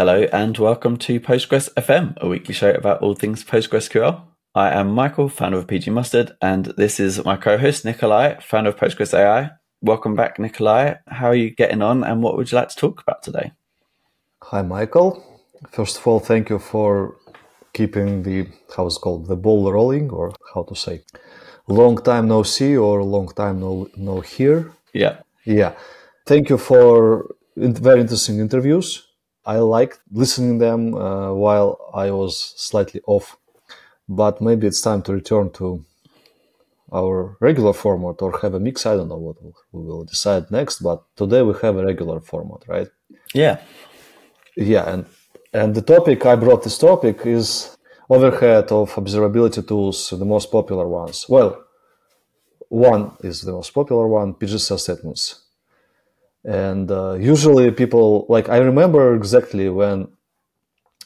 Hello and welcome to Postgres FM, a weekly show about all things PostgreSQL. I am Michael, founder of PG Mustard, and this is my co-host Nikolay, founder of Postgres AI. Welcome back, Nikolay. How are you getting on, and what would you like to talk about today? Hi, Michael. First of all, thank you for keeping the how's called the ball rolling, or how to say, long time no see or long time no no hear. Yeah, yeah. Thank you for very interesting interviews. I liked listening them uh, while I was slightly off, but maybe it's time to return to our regular format or have a mix. I don't know what we will decide next, but today we have a regular format, right? Yeah. Yeah, and and the topic I brought this topic is overhead of observability tools, the most popular ones. Well, one is the most popular one, pg_stat_statements and uh, usually people like i remember exactly when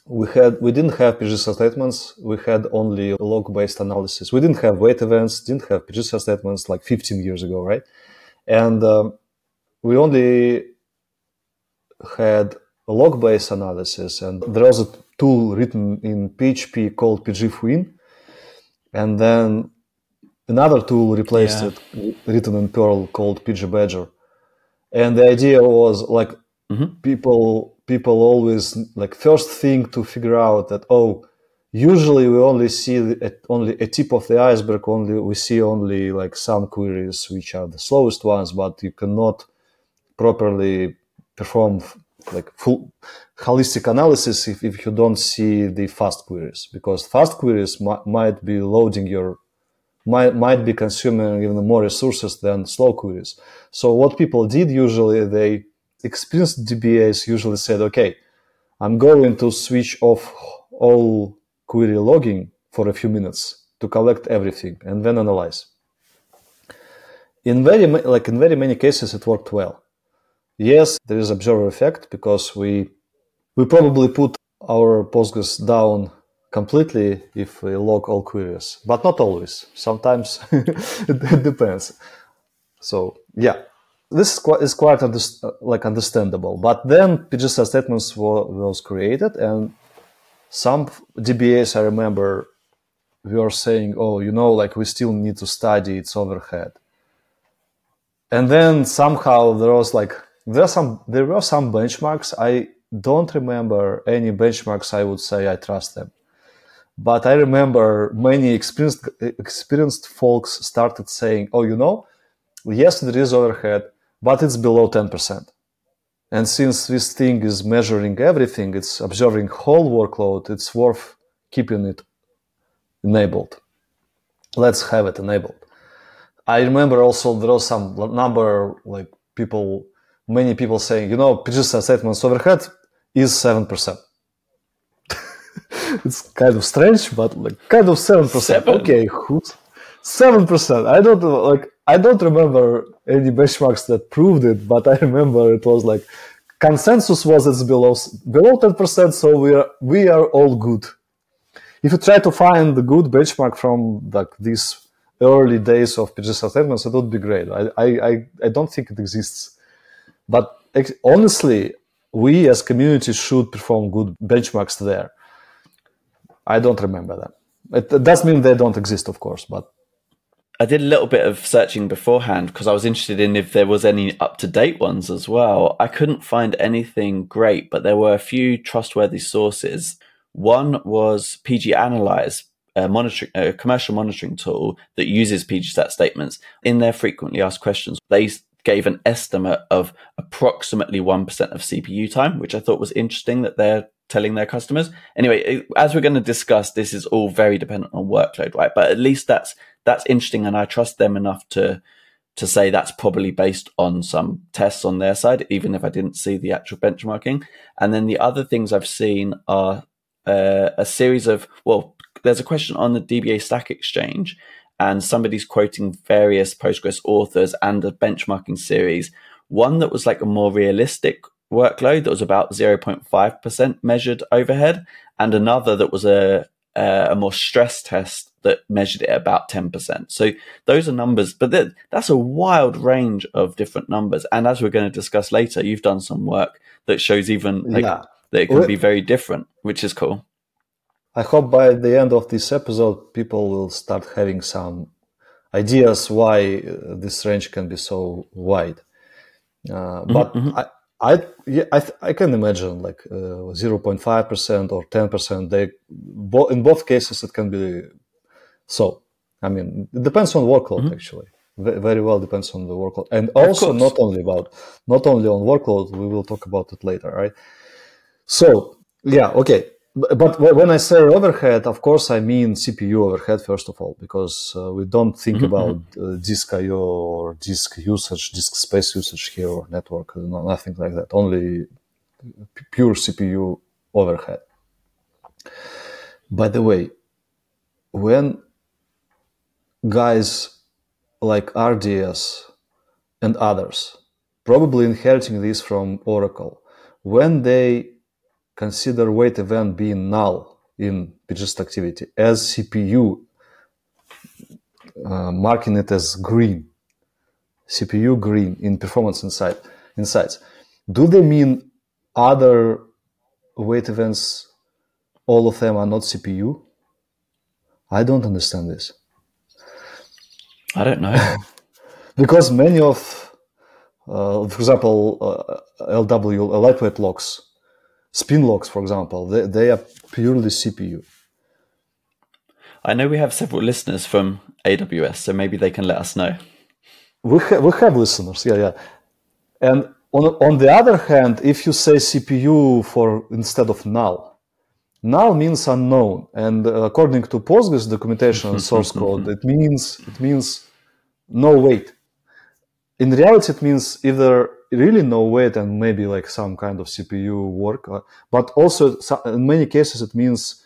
we had we didn't have pg_stat_statements we had only log based analysis. We didn't have wait events didn't have pg_stat_statements like 15 years ago right? And um, we only had log based analysis and there was a tool written in php called pgFouine and then another tool replaced yeah. it written in perl called pgbadger and the idea was like mm-hmm. people people always like first thing to figure out that oh usually we only see a, only a tip of the iceberg only we see only like some queries which are the slowest ones but you cannot properly perform like full holistic analysis if, if you don't see the fast queries because fast queries m- might be loading your might, might be consuming even more resources than slow queries. So what people did usually, they experienced DBAs usually said, okay, I'm going to switch off all query logging for a few minutes to collect everything and then analyze. In very like in very many cases, it worked well. Yes, there is observer effect because we we probably put our Postgres down completely if we log all queries, but not always. Sometimes it depends. So yeah, this is quite, is quite under, uh, like understandable. But then pg_stat_statements were, was created, and some DBAs I remember we were saying, "Oh, you know, like we still need to study its overhead." And then somehow there was like there some there were some benchmarks. I don't remember any benchmarks. I would say I trust them. But I remember many experienced experienced folks started saying, "Oh, you know, yes, there is overhead, but it's below ten percent." And since this thing is measuring everything, it's observing whole workload. It's worth keeping it enabled. Let's have it enabled. I remember also there was some number like people, many people saying, you know, pg_stat_statements overhead is seven percent it's kind of strange, but like kind of seven percent. Okay, who's seven percent? I don't like. I don't remember any benchmarks that proved it, but I remember it was like consensus was it's below below ten percent, so we are we are all good. If you try to find the good benchmark from like these early days of pg_stat_statements, it would be great. I I I don't think it exists, but honestly, we as community should perform good benchmarks there I don't remember them. It does mean they don't exist, of course, but I did a little bit of searching beforehand because I was interested in if there was any up to date ones as well. I couldn't find anything great, but there were a few trustworthy sources. One was PG Analyze, a monitoring a commercial monitoring tool that uses PGStat statements. In their frequently asked questions, they gave an estimate of approximately 1% of CPU time, which I thought was interesting that they're telling their customers. Anyway, as we're going to discuss, this is all very dependent on workload, right? But at least that's that's interesting, and I trust them enough to to say that's probably based on some tests on their side, even if I didn't see the actual benchmarking. And then the other things I've seen are uh, a series of well, there's a question on the DBA Stack Exchange, and somebody's quoting various Postgres authors and a benchmarking series. One that was like a more realistic workload that was about 0.5% measured overhead, and another that was a, a more stress test that measured it about 10%. So those are numbers, but that's a wild range of different numbers. And as we're going to discuss later, you've done some work that shows even like, yeah. that it can be very different, which is cool. I hope by the end of this episode, people will start having some ideas why uh, this range can be so wide. Uh, but mm-hmm. I, I, yeah, I, I, can imagine like uh, 0.5% or 10%. They, bo- in both cases, it can be so. I mean, it depends on workload mm-hmm. actually. V- very well depends on the workload, and also not only about not only on workload. We will talk about it later, right? So yeah, okay. But when I say overhead, of course, I mean CPU overhead first of all, because uh, we don't think mm-hmm. about mm-hmm. uh, disk I/O or disk usage, disk space usage here, or network, no, nothing like that. Only pure CPU overhead. By the way, when guys like RDS and others, probably inheriting this from Oracle, when they consider wait event being null in pg_stat_activity as CPU, uh, marking it as green, CPU green in performance insight, insights. Do they mean other wait events, all of them are not CPU? I don't understand this. I don't know. because many of, uh, for example, uh, LW, lightweight locks, spin locks, for example, they, they are purely CPU. I know we have several listeners from AWS, so maybe they can let us know. We, ha- we have listeners, yeah, yeah. And on, on the other hand, if you say CPU for instead of null, null means unknown, and according to Postgres documentation and source code, it means it means no wait. In reality, it means either really no wait and maybe like some kind of CPU work. Uh, but also in many cases it means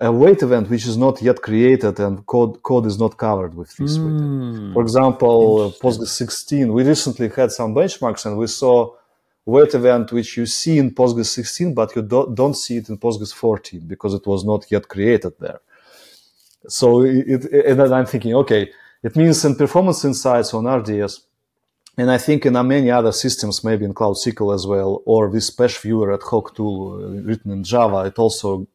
a wait event which is not yet created and code code is not covered with this mm. For example, Postgres 16. We recently had some benchmarks and we saw wait event which you see in Postgres 16, but you don't, don't see it in Postgres 14 because it was not yet created there. So it, it, and then I'm thinking, okay, it means in performance insights on RDS, and I think in many other systems, maybe in Cloud SQL as well, or this PASH Viewer ad hoc tool uh, written in Java, it also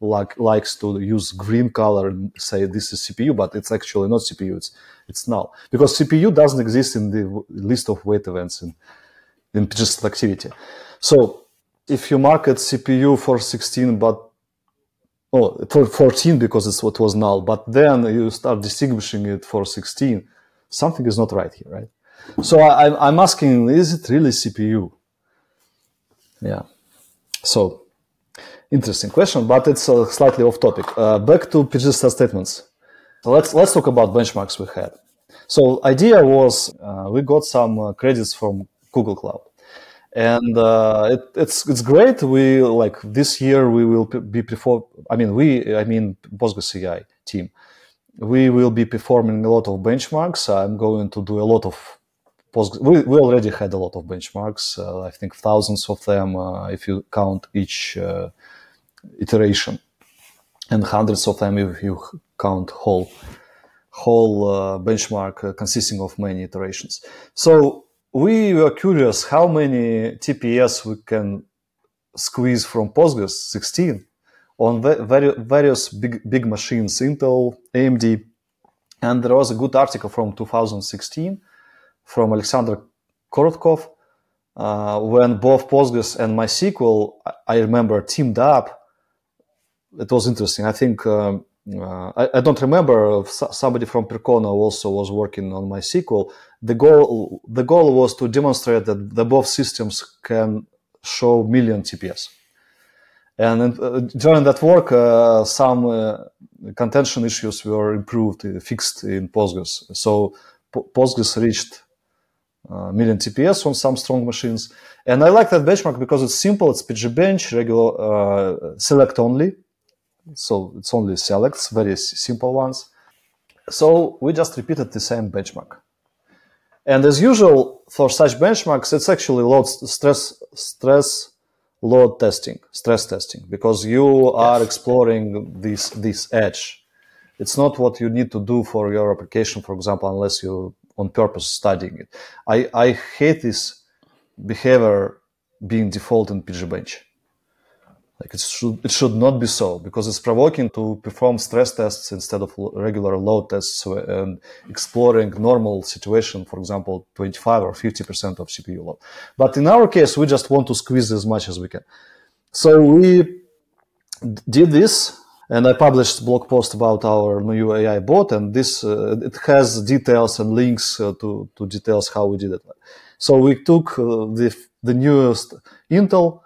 like, likes to use green color and say this is CPU, but it's actually not CPU. It's it's null because CPU doesn't exist in the list of wait events in in just activity. So if you market CPU for 16, but oh for 14 because it's what was null, but then you start distinguishing it for 16, something is not right here, right? So I, am asking, is it really CPU? Yeah. So interesting question, but it's uh, slightly off topic. Uh, back to pg_stat_statements. So let's let's talk about benchmarks we had. So idea was uh, we got some uh, credits from Google Cloud, and uh, it, it's it's great. We like this year we will be before. I mean we I mean Postgres AI team. We will be performing a lot of benchmarks. I'm going to do a lot of We, we already had a lot of benchmarks. Uh, I think thousands of them, uh, if you count each uh, iteration, and hundreds of them if you count whole whole uh, benchmark uh, consisting of many iterations. So we were curious how many TPS we can squeeze from Postgres 16 on very, various big big machines, Intel, AMD, and there was a good article from 2016 from Alexander Korotkov. Uh, when both Postgres and MySQL, I remember, teamed up, it was interesting. I think um, uh, I, I, don't remember somebody from Percona also was working on MySQL. The goal the goal was to demonstrate that the both systems can show million TPS. And uh, during that work, uh, some uh, contention issues were improved, uh, fixed in Postgres. So P- Postgres reached uh, million TPS on some strong machines. And I like that benchmark because it's simple. It's pgbench, regular uh, select only. So it's only selects, very simple ones. So we just repeated the same benchmark. And as usual for such benchmarks, it's actually load stress, stress load testing, stress testing, because you are exploring this, this edge. It's not what you need to do for your application, for example, unless you on purpose studying it. I, I hate this behavior being default in pgbench. Like it should, it should not be so because it's provoking to perform stress tests instead of regular load tests uh, and exploring normal situation, for example, 25 or 50% of CPU load. But in our case, we just want to squeeze as much as we can. So we did this and I published a blog post about our new AI bot and this, uh, it has details and links uh, to, to details how we did it. So we took uh, the, the newest Intel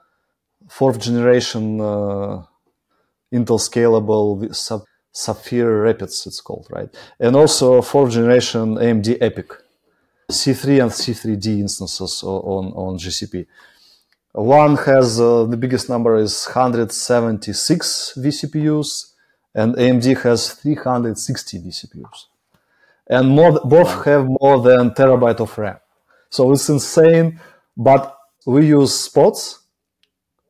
fourth generation uh, Intel scalable Sapphire Rapids, it's called, right? And also fourth generation AMD EPYC C3 and C3D instances on, on GCP. One has uh, the biggest number is 176 vCPUs, and AMD has 360 vCPUs, and more, both have more than terabyte of RAM. So it's insane, but we use spots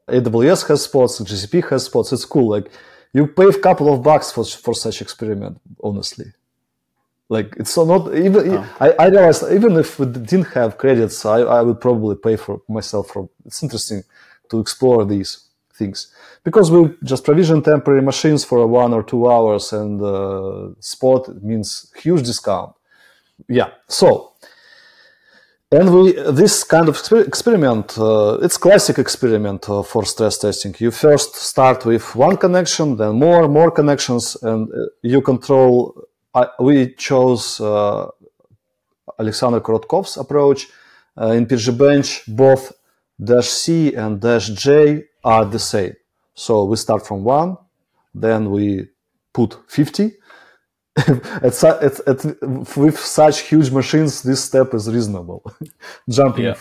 AWS has spots, GCP has spots. It's cool. Like you pay a couple of bucks for for such experiment. Honestly, like it's not even. Oh. I, I realized even if we didn't have credits, I, I would probably pay for myself. For it's interesting to explore these things because we just provision temporary machines for one or two hours, and uh, spot means huge discount. Yeah. So and we this kind of experiment, uh, it's classic experiment uh, for stress testing. You first start with one connection, then more, more connections, and uh, you control. We chose uh, Alexander Korotkov's approach. Uh, in PGBench, both dash C and dash J are the same. So we start from one, then we put 50, at, at, at, with such huge machines, this step is reasonable. Jumping yeah.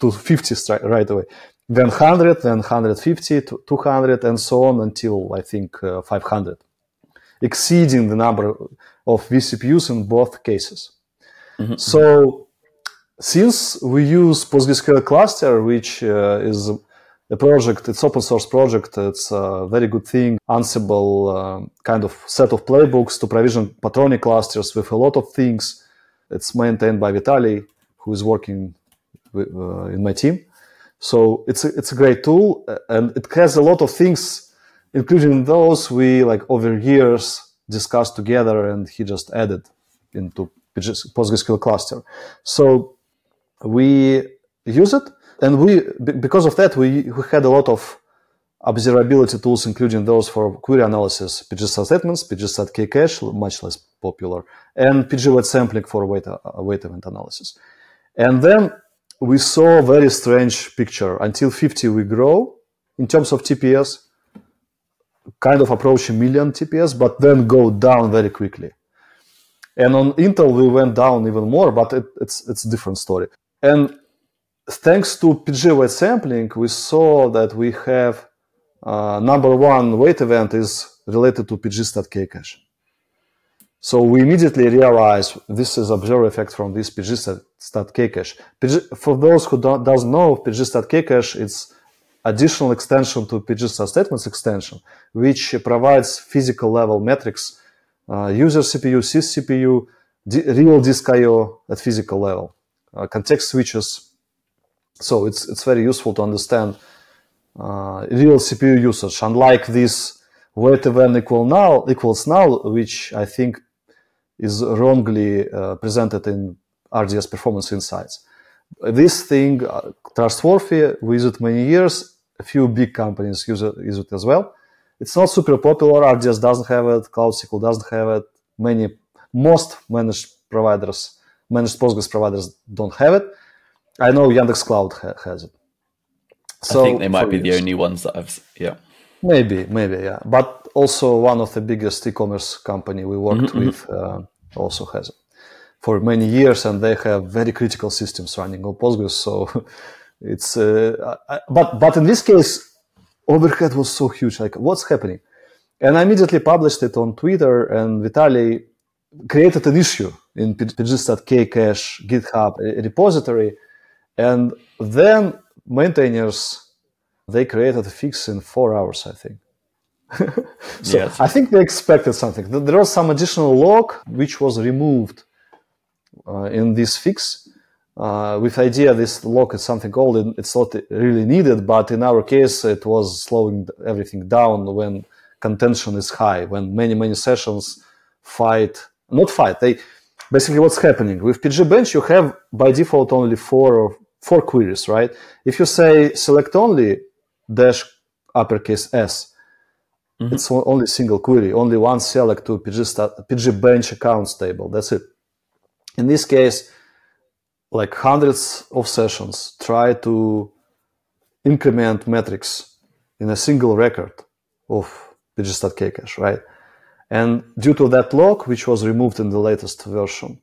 to 50 right away. Then 100, then 150, 200, and so on until I think uh, 500, exceeding the number of vCPUs in both cases. Mm-hmm. So, since we use PostgreSQL cluster, which uh, is a project, it's open source project. It's a very good thing. Ansible uh, kind of set of playbooks to provision Patroni clusters with a lot of things. It's maintained by Vitaly, who is working with, uh, in my team. So it's a, it's a great tool and it has a lot of things, including those we like over years discussed together and he just added into PostgreSQL cluster. So we use it and we because of that we, we had a lot of observability tools including those for query analysis pgstat statements pgstat kcache much less popular and pg wait sampling for uh, wait event analysis. And then we saw a very strange picture. Until 50 we grow. In terms of tps kind of approach a million tps but then go down very quickly and on intel we went down even more but it, it's it's a different story and thanks to PG sampling, we saw that we have uh, number one wait event is related to pgstat kcache. So we immediately realized this is observer effect from this pgstat kcache. PG, for those who don't, doesn't know, pgstat kcache it's additional extension to pgstat statements extension, which provides physical level metrics, uh, user CPU, sys CPU, real disk I/O at physical level, uh, context switches, so it's it's very useful to understand uh, real CPU usage, unlike this wait event equal null equals null, which I think is wrongly uh, presented in RDS performance insights. This thing uh, trustworthy. We use it many years. A few big companies use it, use it as well. It's not super popular. RDS doesn't have it. Cloud SQL doesn't have it. Many, most managed providers, managed Postgres providers don't have it I know Yandex Cloud ha- has it. So, I think they might be years. the only ones that I've. Yeah. Maybe, maybe, yeah. But also one of the biggest e-commerce company we worked mm-hmm. with uh, also has it for many years, and they have very critical systems running on Postgres. So it's, uh, I, but but in this case, overhead was so huge. Like, what's happening? And I immediately published it on Twitter, and Vitaly created an issue in pgstat kcache GitHub repository and then maintainers, they created a fix in four hours, I think. so yes. I think they expected something. There was some additional log which was removed uh, in this fix. Uh, with idea this lock is something old, it's not really needed. But in our case, it was slowing everything down when contention is high, when many many sessions fight, not fight. They basically what's happening with PG Bench, you have by default only four or four queries, right? If you say select only dash uppercase S, mm-hmm. it's only single query, only one select to PG, PG Bench accounts table. That's it. In this case like hundreds of sessions try to increment metrics in a single record of pg.kcache, right? And due to that lock, which was removed in the latest version,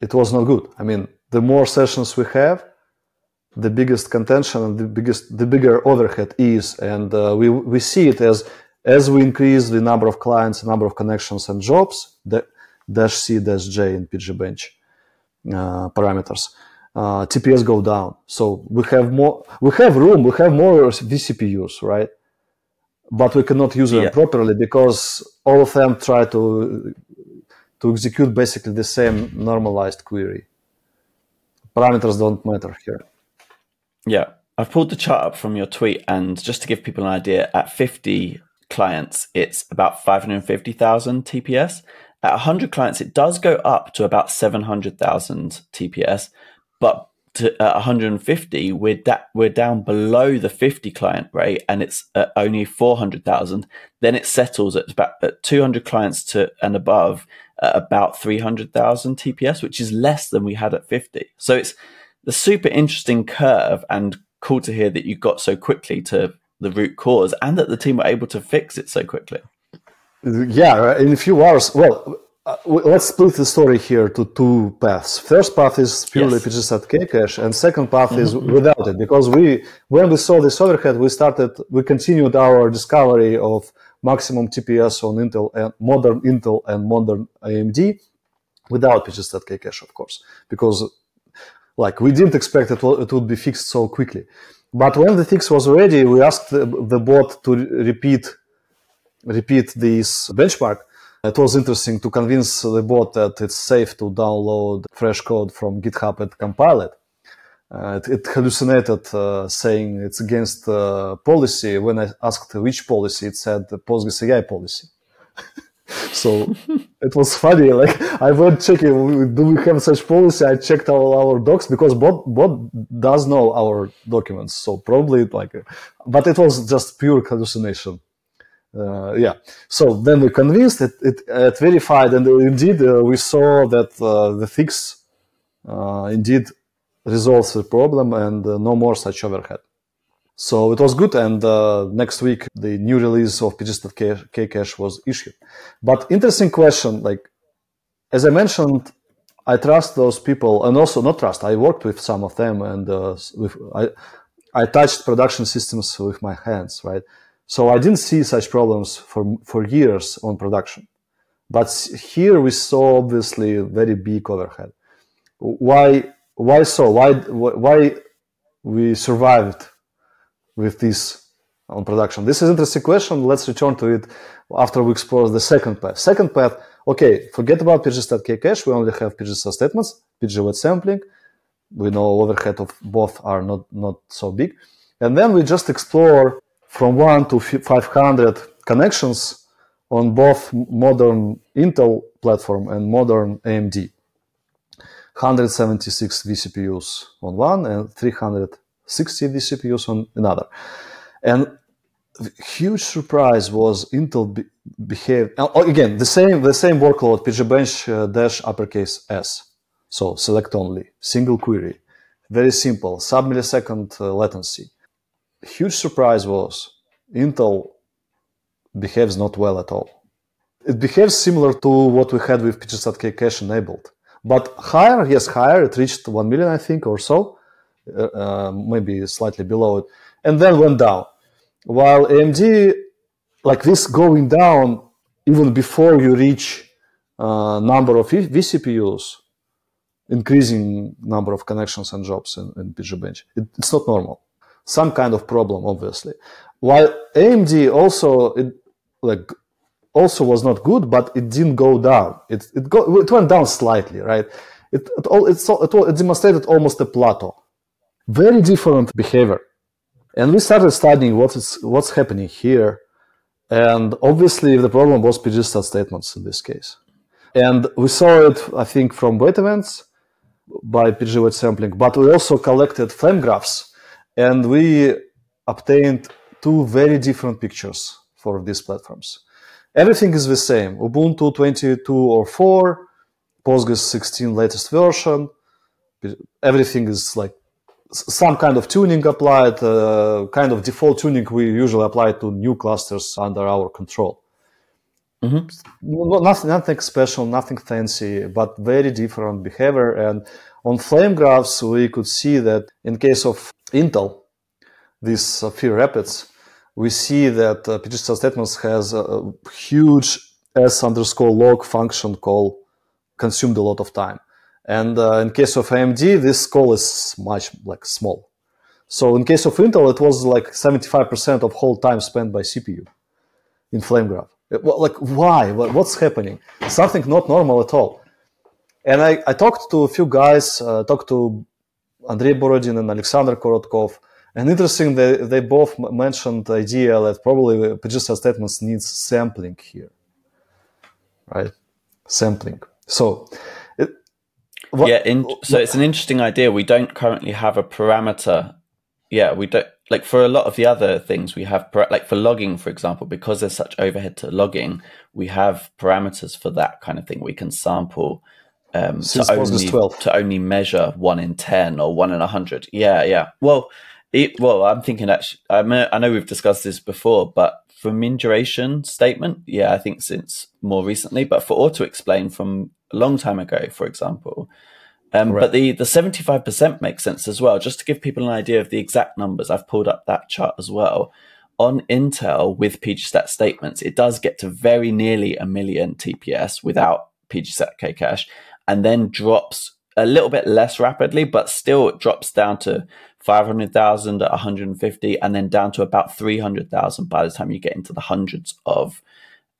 it was not good. I mean, the more sessions we have, the biggest contention and the biggest, the bigger overhead is, and uh, we we see it as as we increase the number of clients, number of connections and jobs, the dash c dash j in PG Bench parameters, uh, TPS go down. So we have more, we have room, we have more vCPUs, right? But we cannot use them yeah. properly because all of them try to to execute basically the same normalized query. Parameters don't matter here. Yeah, I've pulled the chart up from your tweet, and just to give people an idea, at 50 clients, it's about 550,000 TPS. At 100 clients, it does go up to about 700,000 TPS, but to, at 150, we're, da- we're down below the 50 client rate and it's at only 400,000. Then it settles at about at 200 clients to and above at about 300,000 TPS, which is less than we had at 50. So it's the super interesting curve and cool to hear that you got so quickly to the root cause and that the team were able to fix it so quickly. Yeah, in a few hours. Well, uh, let's split the story here to two paths. First path is purely yes. pg.kcache, and second path mm-hmm. is without it. Because we, when we saw this overhead, we started, we continued our discovery of maximum TPS on Intel and modern Intel and modern AMD without pg.kcache, of course, because like we didn't expect it, it would be fixed so quickly. But when the fix was ready, we asked the, the bot to repeat repeat this benchmark, it was interesting to convince the bot that it's safe to download fresh code from GitHub and compile it. Uh, it, it, hallucinated uh, saying it's against uh, policy. When I asked which policy, it said Postgres AI policy. so it was funny. Like I went checking, do we have such policy? I checked all our docs because bot bot does know our documents. So probably like, but it was just pure hallucination uh, yeah. So then we convinced it, it, it verified, and indeed uh, we saw that uh, the fix uh, indeed resolves the problem and uh, no more such overhead. So it was good, and uh, next week the new release of pg.kcache was issued. But interesting question, like as I mentioned, I trust those people, and also not trust. I worked with some of them, and with I, I touched production systems with my hands, right? So I didn't see such problems for, for years on production. But here we saw obviously very big overhead. Why, why so? Why, why we survived with this on production? This is interesting question. Let's return to it after we explore the second path. Second path, okay, forget about pg.kcache. We only have pg statements, pg sampling. We know overhead of both are not, not so big. And then we just explore from 1 to 500 connections on both modern Intel platform and modern AMD. 176 vCPUs on one and 360 vCPUs on another. And huge surprise was Intel be- behaved oh, again the same the same workload pgbench uh, dash uppercase s. So select only single query, very simple sub millisecond uh, latency huge surprise was Intel behaves not well at all. It behaves similar to what we had with pg_stat_kcache enabled. But higher, yes, higher, it reached 1 million, I think, or so, uh, uh, maybe slightly below it, and then went down. While AMD, like this going down even before you reach uh, number of vCPUs, increasing number of connections and jobs in, in PG Bench. It, it's not normal some kind of problem, obviously. While AMD also it like also was not good, but it didn't go down. It it go it went down slightly, right? it, it, all, it's, it, it demonstrated almost a plateau. Very different behavior. And we started studying what is, what's happening here. And obviously, the problem was PG statements in this case. And we saw it, I think, from wait events by PG sampling, but we also collected flame graphs and we obtained two very different pictures for these platforms. Everything is the same Ubuntu 22 or 4, Postgres 16 latest version. Everything is like some kind of tuning applied, uh, kind of default tuning we usually apply to new clusters under our control. Mm-hmm. Nothing, nothing special, nothing fancy, but very different behavior. And on flame graphs, we could see that in case of Intel, these uh, few rapids, we see that uh, statements has a huge s underscore lock function call consumed a lot of time. And uh, in case of AMD, this call is much like small. So in case of Intel, it was like 75% of whole time spent by CPU in flame graph. Well, like why? What's happening? Something not normal at all. And I, I talked to a few guys, uh, talked to Andrey Borodin and Alexander Korotkov, and interesting, they, they both mentioned the idea that probably pg_stat_statements needs sampling here, right? Sampling. So, it, what, yeah, in, so it's an interesting idea. We don't currently have a parameter. Yeah, we don't like for a lot of the other things we have like for logging for example because there's such overhead to logging we have parameters for that kind of thing we can sample um, to only, to only measure one in 10 or one in 100 yeah yeah. Well it, well i'm thinking actually I, mean, I know we've discussed this before but for min duration statement yeah i think since more recently but for auto explain from a long time ago for example um, But the, the 75% makes sense as well. Just to give people an idea of the exact numbers, I've pulled up that chart as well. On Intel with pgstat statements, it does get to very nearly a million TPS without pgstat kcache and then drops a little bit less rapidly, but still drops down to 500,000 at 150 and then down to about 300,000 by the time you get into the hundreds of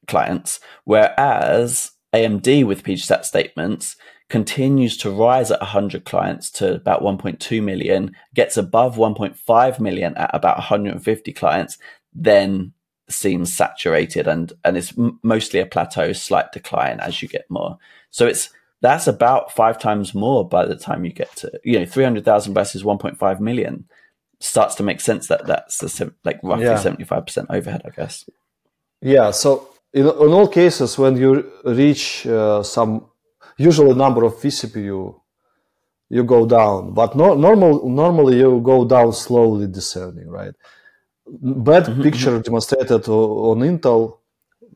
clients. Whereas AMD with pgstat statements continues to rise at 100 clients to about 1.2 million, gets above 1.5 million at about 150 clients, then seems saturated and and it's mostly a plateau, slight decline as you get more. So it's that's about five times more by the time you get to you know 300,000 versus 1.5 million starts to make sense that that's the, like roughly yeah. 75% overhead, I guess. Yeah. So in, in all cases, when you reach uh, some usual number of vCPU you go down, but no, normal normally you go down slowly descending, right? Bad mm-hmm. picture mm-hmm. demonstrated on Intel,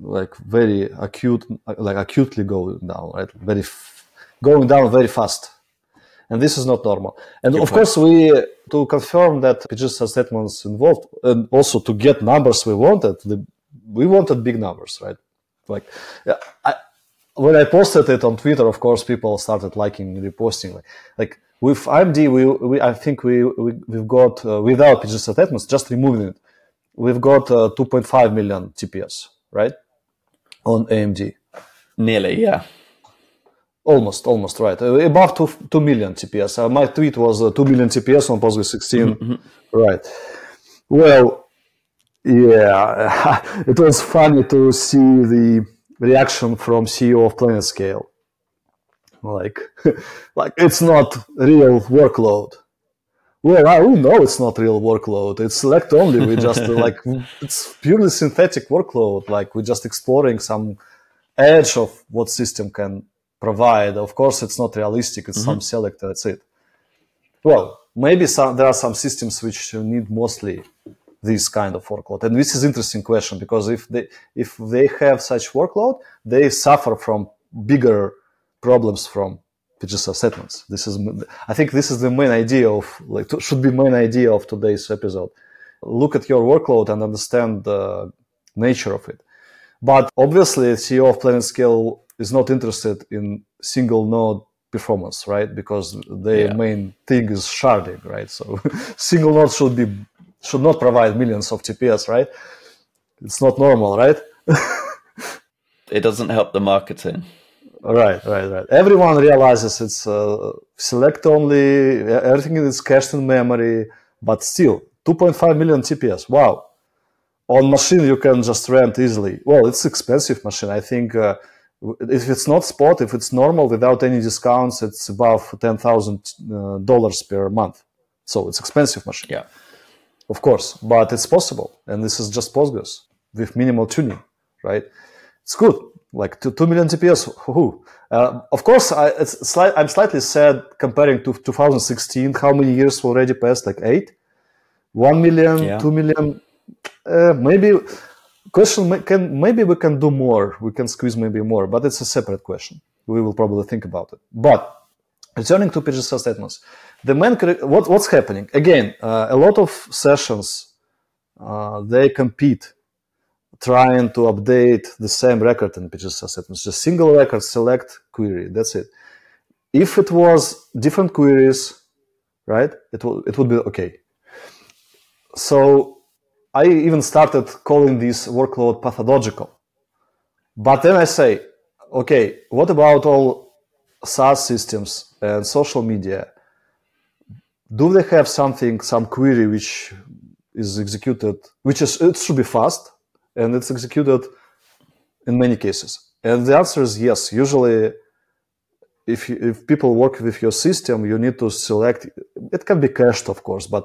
like very acute, like acutely going down, right? Very going down very fast, and this is not normal. And Good of point. course, we to confirm that PG statements involved, and also to get numbers we wanted, the, we wanted big numbers, right? Like, yeah, I, when I posted it on Twitter, of course, people started liking, reposting. Like, like with AMD, we, we I think we, we we've got uh, without PG statements, just removing it, we've got uh, 2.5 million TPS, right, on AMD. Nearly, yeah. Almost, almost right. Uh, above two, 2 million TPS. Uh, my tweet was uh, 2 million TPS on Postgres 16. Mm-hmm. Right. Well, yeah, it was funny to see the reaction from CEO of PlanetScale. Like, like it's not real workload. Well, I we know it's not real workload. It's select only. We just like it's purely synthetic workload. Like we're just exploring some edge of what system can provide. Of course, it's not realistic. It's mm-hmm. some select. That's it. Well, maybe some, there are some systems which need mostly this kind of workload? And this is interesting question because if they if they have such workload, they suffer from bigger problems from pg_stat_statements. This is I think this is the main idea of like should be main idea of today's episode. Look at your workload and understand the nature of it. But obviously, CEO of PlanetScale is not interested in single node performance, right? Because the yeah. main thing is sharding, right? So single node should be should not provide millions of TPS, right? It's not normal, right? it doesn't help the marketing. Right, right, right. Everyone realizes it's uh, select only, everything is cached in memory, but still 2.5 million TPS. Wow. On machine, you can just rent easily. Well, it's expensive machine. I think uh, if it's not spot, if it's normal without any discounts, it's above $10,000 uh, per month. So it's expensive machine. Yeah. Of course, but it's possible. And this is just Postgres with minimal tuning, right? It's good like 2, 2 million TPS. Who? Uh, of course, I, it's sli- I'm slightly sad comparing to 2016. How many years already passed? Like eight, one million, yeah. two million. Uh, maybe question can maybe we can do more. We can squeeze maybe more, but it's a separate question. We will probably think about it. But returning to PGSS statements, the main what, what's happening again? Uh, a lot of sessions uh, they compete trying to update the same record in PGSS statements just single record, select query. That's it. If it was different queries, right, it, will, it would be okay. So I even started calling this workload pathological. But then I say, okay, what about all SaaS systems and social media? Do they have something, some query which is executed, which is, it should be fast, and it's executed in many cases. And the answer is yes. Usually, if if people work with your system, you need to select. It can be cached, of course, but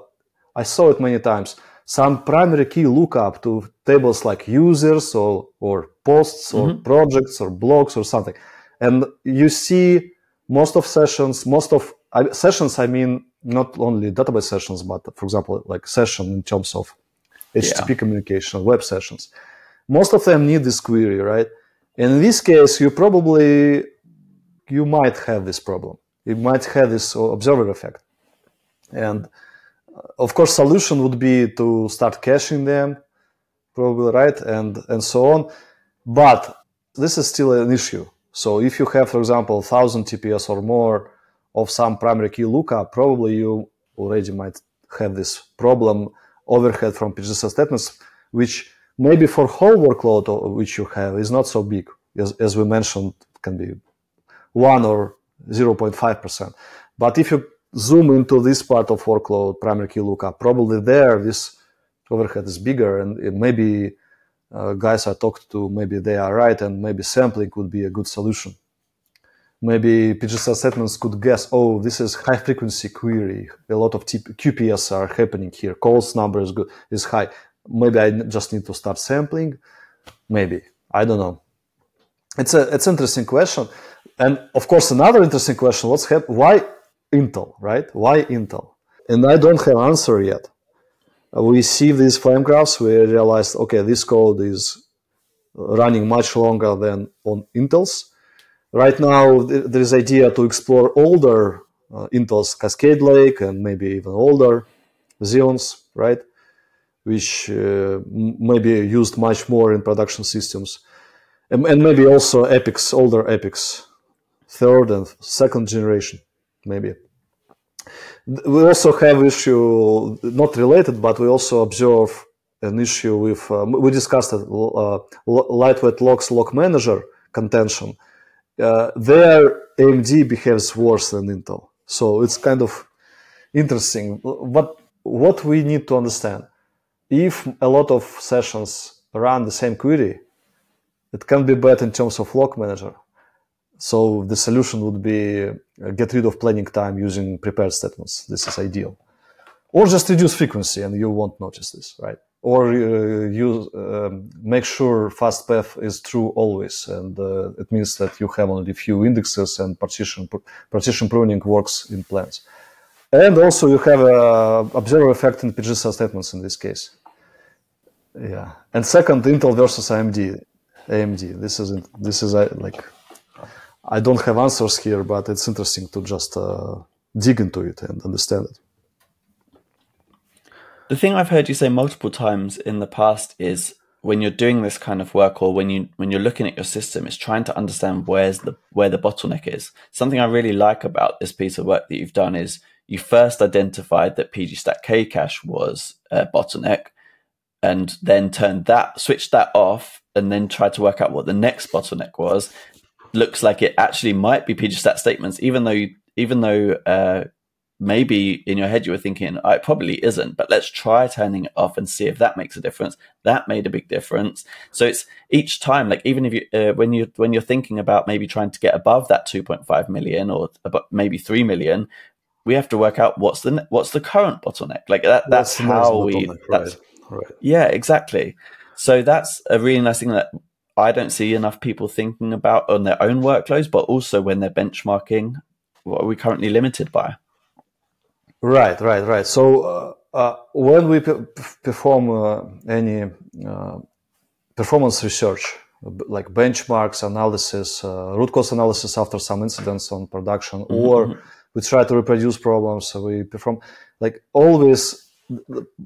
I saw it many times. Some primary key lookup to tables like users or or posts or mm-hmm. projects or blogs or something, and you see most of sessions, most of uh, sessions. I mean, not only database sessions, but for example, like session in terms of HTTP yeah. communication, web sessions. Most of them need this query, right? In this case, you probably you might have this problem. You might have this observer effect. And of course, solution would be to start caching them, probably right, and and so on. But this is still an issue. So if you have, for example, thousand TPS or more of some primary key lookup, probably you already might have this problem overhead from PGSS statements, which maybe for whole workload uh, which you have is not so big, as, as we mentioned, can be one or 0.5%. But if you zoom into this part of workload, primary key lookup, probably there this overhead is bigger, and maybe uh, guys I talked to, maybe they are right, and maybe sampling would be a good solution maybe PGSS statements could guess, oh, this is high frequency query. A lot of QPS are happening here. Calls number is good, is high. Maybe I just need to start sampling. Maybe I don't know. It's a it's interesting question, and of course another interesting question: What's hap- Why Intel? Right? Why Intel? And I don't have answer yet. We see these flame graphs. We realized, okay, this code is running much longer than on Intel's right now there is idea to explore older uh, Intel's Cascade Lake and maybe even older Xeons, right? Which uh, maybe used much more in production systems, and, and maybe also EPYCs, older EPYCs, third and second generation, maybe. We also have issue not related, but we also observe an issue with uh, we discussed it, uh, lightweight locks lock manager contention uh, there AMD behaves worse than Intel. So it's kind of interesting. But what we need to understand, if a lot of sessions run the same query, it can be bad in terms of lock manager. So the solution would be uh, get rid of planning time using prepared statements. This is ideal. Or just reduce frequency and you won't notice this, right? or uh, use um, make sure fast path is true always and uh, it means that you have only few indexes and partition partition pruning works in plans and also you have a observer effect in PGSS statements in this case yeah and second Intel versus AMD AMD this is this is uh, like I don't have answers here but it's interesting to just uh, dig into it and understand it the thing I've heard you say multiple times in the past is when you're doing this kind of work or when you when you're looking at your system is trying to understand where's the where the bottleneck is. Something I really like about this piece of work that you've done is you first identified that pg pg_stat_kcache was a bottleneck and then turned that switched that off and then tried to work out what the next bottleneck was looks like it actually might be pgstat statements, even though even though uh, maybe in your head you were thinking oh, it probably isn't but let's try turning it off and see if that makes a difference that made a big difference so it's each time like even if you uh, when you when you're thinking about maybe trying to get above that 2.5 million or about maybe 3 million we have to work out what's the what's the current bottleneck like that that's, how we that's right. right. yeah exactly so that's a really nice thing that I don't see enough people thinking about on their own workloads, but also when they're benchmarking, what are we currently limited by? Right, right, right. So uh, uh, when we p- perform uh, any uh, performance research, like benchmarks analysis, uh, root cause analysis after some incidents on production, mm-hmm. or mm-hmm. we try to reproduce problems, so we perform like always.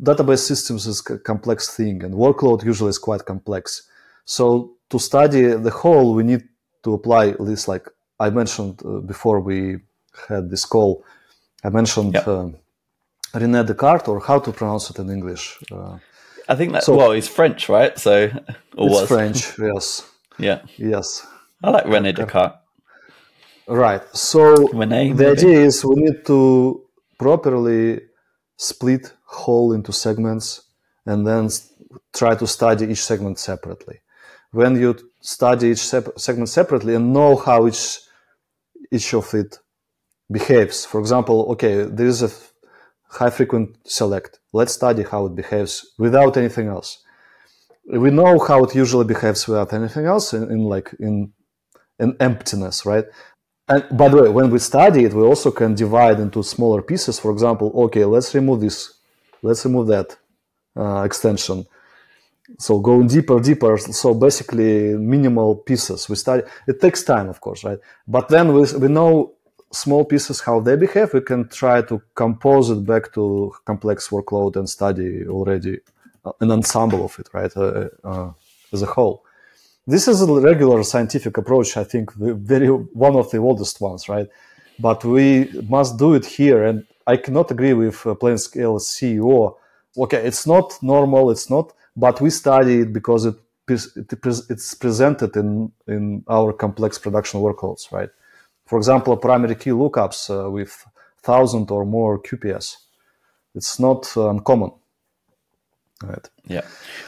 Database systems is a complex thing, and workload usually is quite complex. So to study the whole, we need to apply this, like I mentioned uh, before we had this call I mentioned yep. uh, René Descartes, or how to pronounce it in English. Uh, I think that. So, well, he's French, right? So or it's was. French, yes. Yeah. Yes. I like René Descartes. Right. So René, the idea is we need to properly split whole into segments and then try to study each segment separately. When you study each segment separately and know how each each of it behaves. For example, okay, there is a high frequent select. Let's study how it behaves without anything else. We know how it usually behaves without anything else in, in like in in emptiness, right? And by the way, when we study it, we also can divide into smaller pieces. For example, okay, let's remove this, let's remove that uh, extension. So going deeper, deeper. So basically, minimal pieces. We study. It takes time, of course, right? But then we we know small pieces how they behave we can try to compose it back to complex workload and study already uh, an ensemble of it right uh, uh, as a whole this is a regular scientific approach i think very one of the oldest ones right but we must do it here and i cannot agree with uh, PlanetScale ceo okay it's not normal it's not but we study it because it it's presented in in our complex production workloads right for example, primary key lookups uh, with thousand or more QPS. It's not uncommon. Right. Yeah.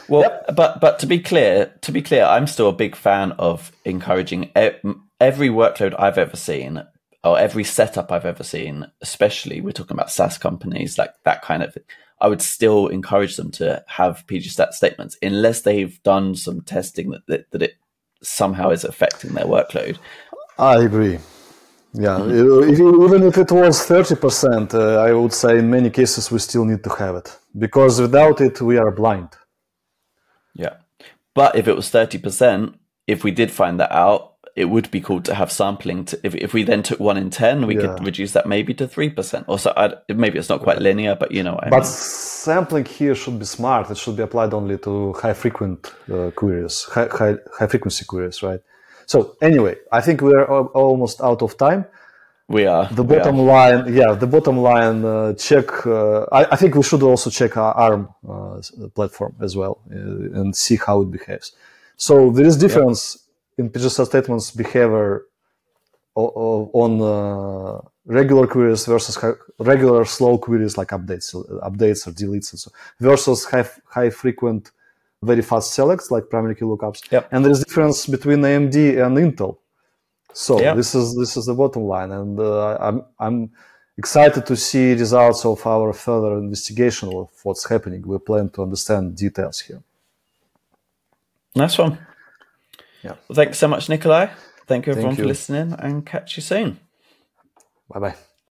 Well, yep. but but to be clear, to be clear, I'm still a big fan of encouraging every workload I've ever seen or every setup I've ever seen, especially we're talking about SaaS companies, like that kind of I would still encourage them to have pg_stat_statements unless they've done some testing that, that, that it somehow is affecting their workload. I agree. Yeah, mm-hmm. even if it was 30%, uh, I would say in many cases we still need to have it because without it we are blind. Yeah. But if it was 30%, if we did find that out, it would be cool to have sampling. To, if, if we then took one in 10, we yeah. could reduce that maybe to 3%. Or so I'd, maybe it's not quite linear, but you know. but mean. sampling here should be smart. It should be applied only to high frequent uh, queries, high, high, high frequency queries, right? So anyway, I think we're almost out of time. We are. The bottom are. line, yeah, the bottom line. Uh, check. Uh, I, I, think we should also check our ARM uh, platform as well uh, and see how it behaves. So there is difference in pg_stat_statements behavior on uh, regular queries versus regular slow queries like updates, updates or deletes, and so versus high high frequent very fast selects like primary key lookups. Yep. And there is difference between AMD and Intel. So yep. this is this is the bottom line, and uh, I'm I'm excited to see results of our further investigation of what's happening. We plan to understand details here. Nice one. Yeah. Well, thanks so much, Nikolay. Thank you everyone Thank you. for listening, and catch you soon. Bye bye.